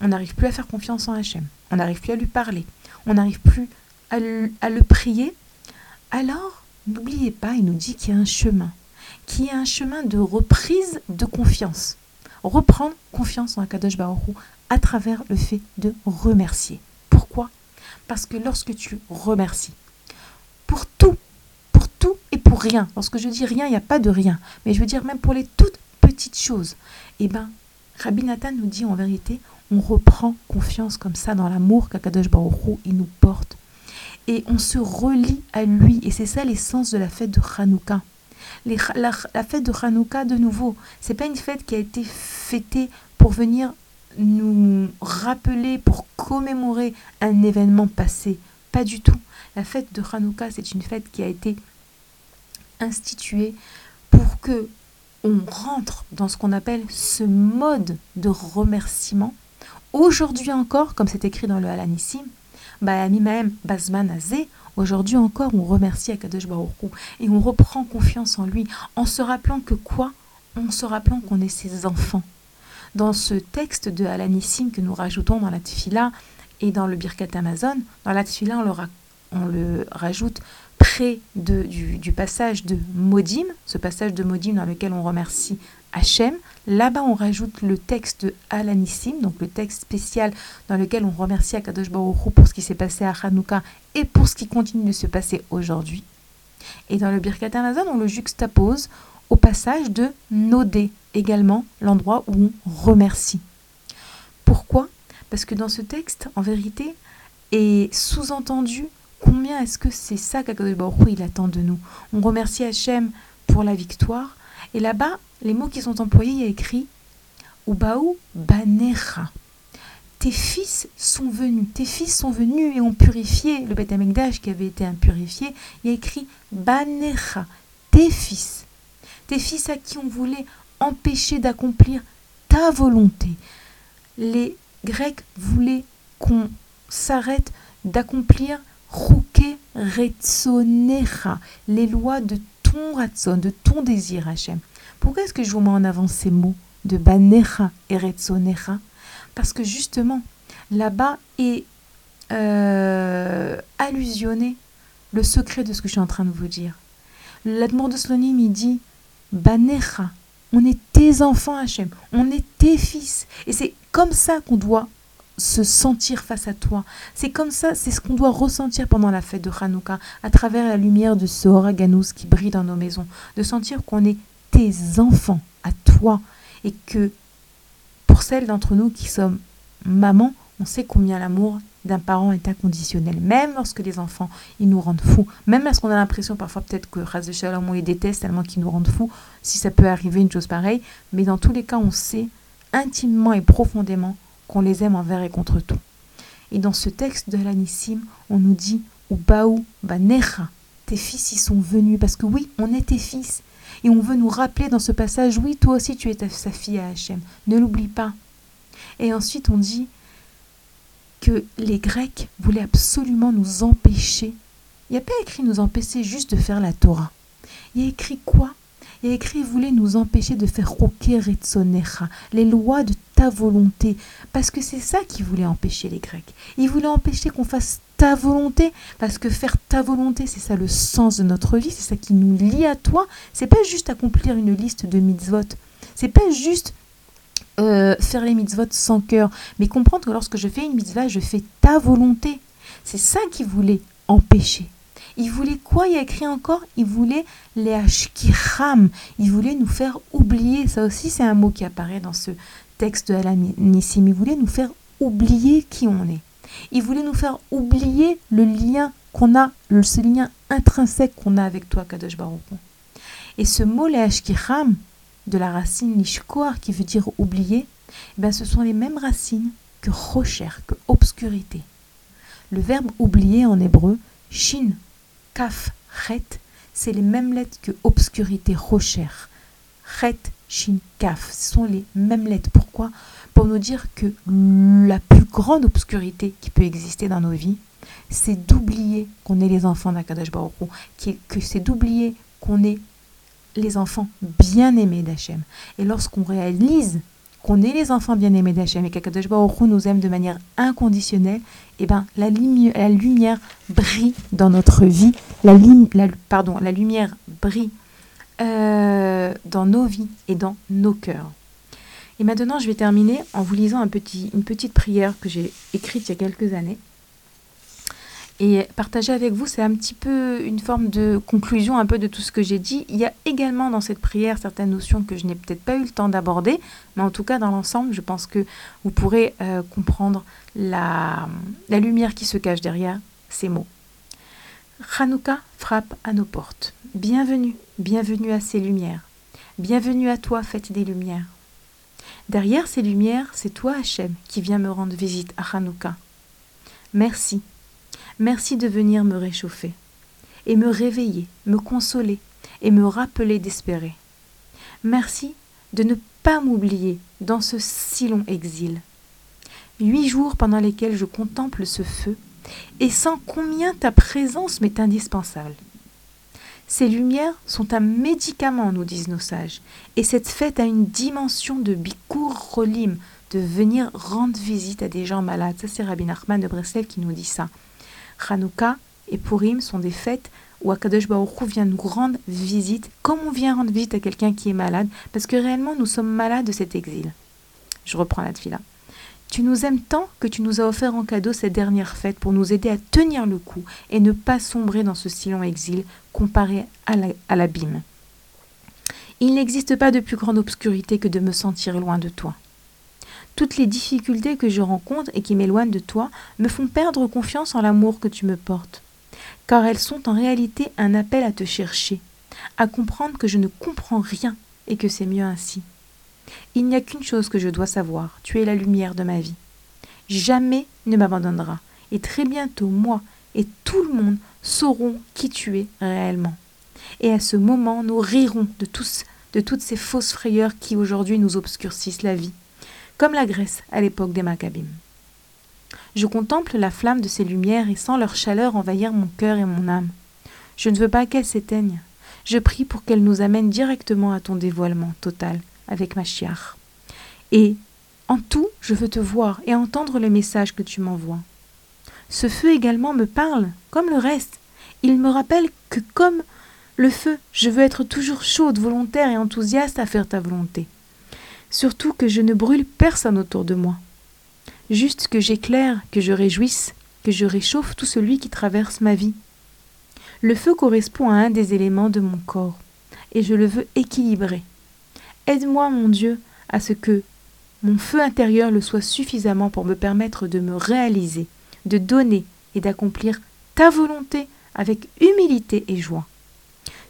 On n'arrive plus à faire confiance en Hachem. On n'arrive plus à lui parler. On n'arrive plus à le, à le prier. Alors, n'oubliez pas, il nous dit qu'il y a un chemin, qui est un chemin de reprise de confiance reprendre confiance en Akadosh Baruch à travers le fait de remercier. Pourquoi? Parce que lorsque tu remercies, pour tout, pour tout et pour rien, lorsque je dis rien, il n'y a pas de rien, mais je veux dire même pour les toutes petites choses, eh bien, Rabbi Nathan nous dit en vérité, on reprend confiance comme ça dans l'amour qu'Akadosh Baruch il nous porte. Et on se relie à lui, et c'est ça l'essence de la fête de Hanouka la, fête de Hanouka, de nouveau, c'est pas une fête qui a été fêtée pour venir nous rappeler, pour commémorer un événement passé. Pas du tout. La fête de Hanouka, c'est une fête qui a été instituée pour que on rentre dans ce qu'on appelle ce mode de remerciement. Aujourd'hui encore, comme c'est écrit dans le Alanissim, Mimaem Bazman Azé, Aujourd'hui encore, on remercie Akadosh Baruch et on reprend confiance en lui en se rappelant que quoi? En se rappelant qu'on est ses enfants. Dans ce texte de Alanissim que nous rajoutons dans la Tfila et dans le Birkat Amazon, dans la Tfila, on le rajoute de, du, du, passage de Modim, ce passage de Modim dans lequel on remercie Hachem. Là-bas, on rajoute le texte de Alanissim, donc le texte spécial dans lequel on remercie Akadosh Baruch pour ce qui s'est passé à Hanouka et pour ce qui continue de se passer aujourd'hui. Et dans le Birkat Amazon, on le juxtapose au passage de Nodé, également l'endroit où on remercie. Pourquoi? Parce que dans ce texte, en vérité, est sous-entendu combien est-ce que c'est ça qu'Akadosh il attend de nous? On remercie Hachem pour la victoire, et là-bas, les mots qui sont employés, il y a écrit. Tes fils sont venus, tes fils sont venus et ont purifié le Beth Amikdash qui avait été impurifié. Il y a écrit banecha, tes fils. Tes fils à qui on voulait empêcher d'accomplir ta volonté. Les Grecs voulaient qu'on s'arrête d'accomplir Les lois de ton ratson, de ton désir, Hachem. Pourquoi est-ce que je vous mets en avant ces mots de Banecha et Retsonecha Parce que justement, là-bas est euh, allusionné le secret de ce que je suis en train de vous dire. L'Admour de Slonim, il dit Banecha, on est tes enfants, Hachem, on est tes fils. Et c'est comme ça qu'on doit se sentir face à toi. C'est comme ça, c'est ce qu'on doit ressentir pendant la fête de Hanouka, à travers la lumière de ce Horaganous qui brille dans nos maisons, de sentir qu'on est tes enfants à toi. Et que pour celles d'entre nous qui sommes mamans, on sait combien l'amour d'un parent est inconditionnel, même lorsque les enfants, ils nous rendent fous, même lorsqu'on a l'impression parfois peut-être que Raz de Shalom, on les déteste tellement qu'ils nous rendent fous, si ça peut arriver une chose pareille, mais dans tous les cas, on sait intimement et profondément qu'on les aime envers et contre tout. Et dans ce texte de l'Anissim, on nous dit Ubaou Banecha, tes fils y sont venus, parce que oui, on est tes fils. Et on veut nous rappeler dans ce passage, oui, toi aussi tu es sa fille à Hachem, ne l'oublie pas. Et ensuite on dit que les Grecs voulaient absolument nous empêcher. Il n'y a pas écrit nous empêcher juste de faire la Torah. Il y a écrit quoi? Il a écrit voulait nous empêcher de faire Retsonecha, les lois de ta volonté. Parce que c'est ça qui voulait empêcher les Grecs. Ils voulaient empêcher qu'on fasse ta volonté. Parce que faire ta volonté, c'est ça le sens de notre vie, c'est ça qui nous lie à toi. C'est pas juste accomplir une liste de mitzvot. C'est pas juste euh, faire les mitzvot sans cœur, mais comprendre que lorsque je fais une mitzvah, je fais ta volonté. C'est ça qu'il voulait empêcher. Il voulait quoi Il a écrit encore? Il voulait les ashkiram. Il voulait nous faire oublier. Ça aussi, c'est un mot qui apparaît dans ce texte de Alanissim. Il voulait nous faire oublier qui on est. Il voulait nous faire oublier le lien qu'on a, ce lien intrinsèque qu'on a avec toi, Kadosh Baruch. Et ce mot, les de la racine lishkoar qui veut dire oublier, ben ce sont les mêmes racines que rocher, que obscurité. Le verbe oublier en hébreu, shin, kaf, chet, c'est les mêmes lettres que obscurité, rocher. Chet, shin, kaf, ce sont les mêmes lettres. Pourquoi? Pour nous dire que la plus grande obscurité qui peut exister dans nos vies, c'est d'oublier qu'on est les enfants d'Akadash Baruch que c'est d'oublier qu'on est les enfants bien-aimés d'Hachem. Et lorsqu'on réalise qu'on est les enfants bien-aimés d'Hachem et qu'Akadosh Baruch nous aime de manière inconditionnelle, eh ben, la, la lumière brille dans notre vie, la, pardon, la lumière brille euh, dans nos vies et dans nos cœurs. Et maintenant, je vais terminer en vous lisant une petite prière que j'ai écrite il y a quelques années et partager avec vous, c'est un petit peu une forme de conclusion un peu de tout ce que j'ai dit. Il y a également dans cette prière certaines notions que je n'ai peut-être pas eu le temps d'aborder, mais en tout cas dans l'ensemble, je pense que vous pourrez euh, comprendre la, lumière qui se cache derrière ces mots. Hanouka frappe à nos portes. Bienvenue, bienvenue à ces lumières. Bienvenue à toi, fête des lumières. Derrière ces lumières, c'est toi, Hachem, qui viens me rendre visite à Hanouka. Merci Merci de venir me réchauffer et me réveiller, me consoler et me rappeler d'espérer. Merci de ne pas m'oublier dans ce si long exil. Huit jours pendant lesquels je contemple ce feu et sans combien ta présence m'est indispensable. Ces lumières sont un médicament, nous disent nos sages, et cette fête a une dimension de bicour rolim, de venir rendre visite à des gens malades. Ça, c'est Rabbi Nachman de Breslev qui nous dit ça. Hanouka et Purim sont des fêtes où Akadosh Baruch vient nous rendre visite, comme on vient rendre visite à quelqu'un qui est malade, parce que réellement nous sommes malades de cet exil. Je reprends la fila. Tu nous aimes tant que tu nous as offert en cadeau cette dernière fête pour nous aider à tenir le coup et ne pas sombrer dans ce si long exil comparé à l'abîme. Il n'existe pas de plus grande obscurité que de me sentir loin de toi. Toutes les difficultés que je rencontre et qui m'éloignent de toi me font perdre confiance en l'amour que tu me portes, car elles sont en réalité un appel à te chercher, à comprendre que je ne comprends rien et que c'est mieux ainsi. Il n'y a qu'une chose que je dois savoir, tu es la lumière de ma vie. Jamais ne m'abandonnera, et très bientôt moi et tout le monde sauront qui tu es réellement. Et à ce moment, nous rirons de, tous, de toutes ces fausses frayeurs qui aujourd'hui nous obscurcissent la vie comme la Grèce à l'époque des Maccabim. Je contemple la flamme de ces lumières et sens leur chaleur envahir mon cœur et mon âme. Je ne veux pas qu'elles s'éteignent. Je prie pour qu'elles nous amènent directement à ton dévoilement total avec ma chiare. Et, en tout, je veux te voir et entendre le message que tu m'envoies. Ce feu également me parle, comme le reste. Il me rappelle que, comme le feu, je veux être toujours chaude, volontaire et enthousiaste à faire ta volonté surtout que je ne brûle personne autour de moi. Juste que j'éclaire, que je réjouisse, que je réchauffe tout celui qui traverse ma vie. Le feu correspond à un des éléments de mon corps, et je le veux équilibrer. Aide-moi, mon Dieu, à ce que mon feu intérieur le soit suffisamment pour me permettre de me réaliser, de donner et d'accomplir ta volonté avec humilité et joie.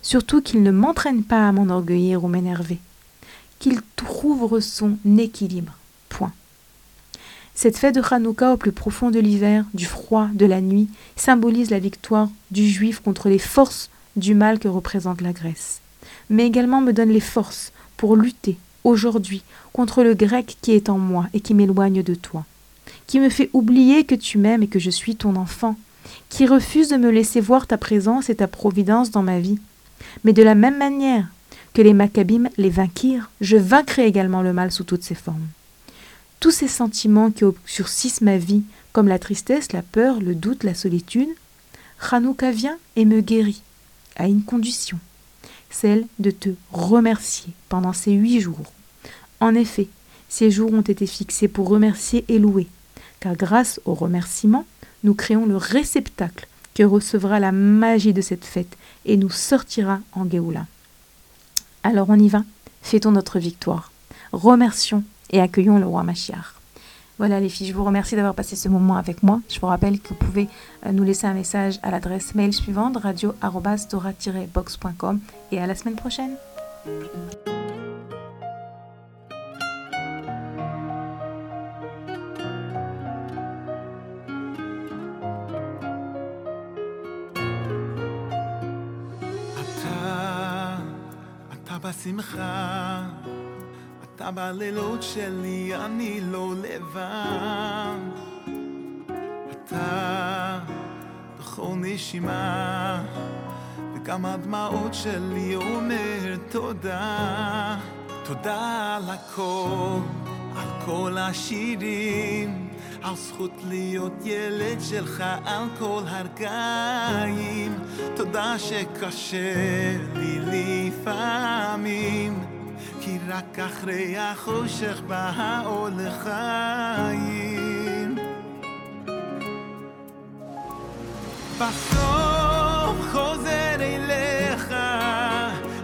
Surtout qu'il ne m'entraîne pas à m'enorgueillir ou m'énerver, qu'il trouve son équilibre. Point. Cette fête de Hanouka au plus profond de l'hiver, du froid, de la nuit, symbolise la victoire du juif contre les forces du mal que représente la Grèce, mais également me donne les forces pour lutter aujourd'hui contre le grec qui est en moi et qui m'éloigne de toi, qui me fait oublier que tu m'aimes et que je suis ton enfant, qui refuse de me laisser voir ta présence et ta providence dans ma vie. Mais de la même manière que les Maccabim les vainquirent, je vaincrai également le mal sous toutes ses formes. Tous ces sentiments qui obscurcissent ma vie, comme la tristesse, la peur, le doute, la solitude, Hanouka vient et me guérit, à une condition, celle de te remercier pendant ces huit jours. En effet, ces jours ont été fixés pour remercier et louer, car grâce au remerciement, nous créons le réceptacle que recevra la magie de cette fête et nous sortira en Géoula. Alors on y va, fêtons notre victoire, remercions et accueillons le roi Machiar. Voilà les filles, je vous remercie d'avoir passé ce moment avec moi. Je vous rappelle que vous pouvez euh, nous laisser un message à l'adresse mail suivante radio-box.com et à la semaine prochaine. בשמחה. אתה בלילות שלי, אני לא לבד. אתה בכל נשימה, וגם הדמעות שלי אומר תודה. תודה על הכל, על כל השירים. על זכות להיות ילד שלך על כל הרגעים. תודה שקשה לי לפעמים, כי רק אחרי החושך בא האור לחיים. בסוף חוזר אליך,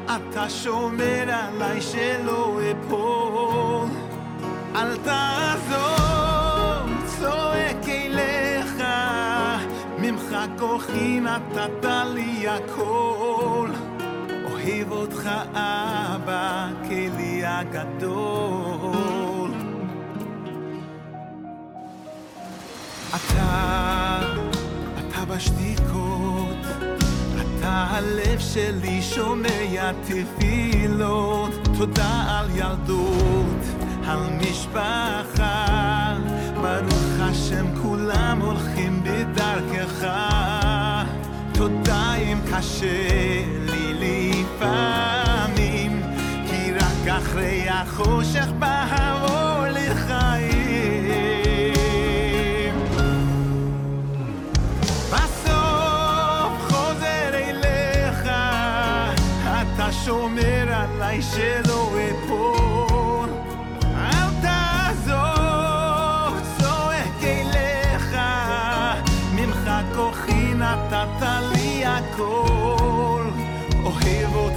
אתה שומר עליי שלא אפול. אל תעזור צועק אליך, ממך כוחי נתת לי הכל. אוהב אותך אבא, כלי הגדול. אתה, אתה בשתיקות, אתה הלב שלי שומע תפילות. תודה על ילדות, על משפחה. ברוך השם כולם הולכים בדרכך תודה אם קשה לי לפעמים כי רק אחרי החושך בא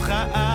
prêt à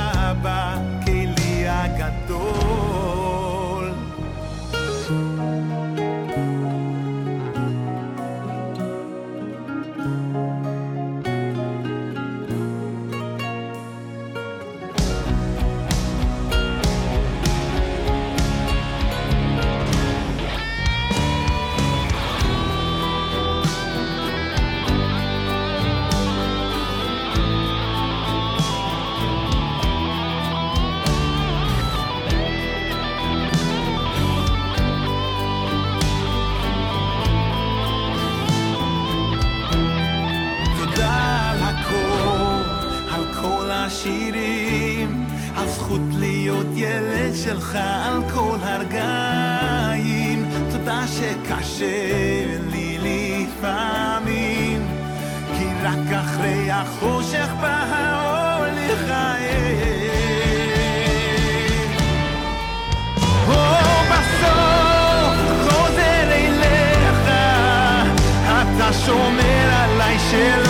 she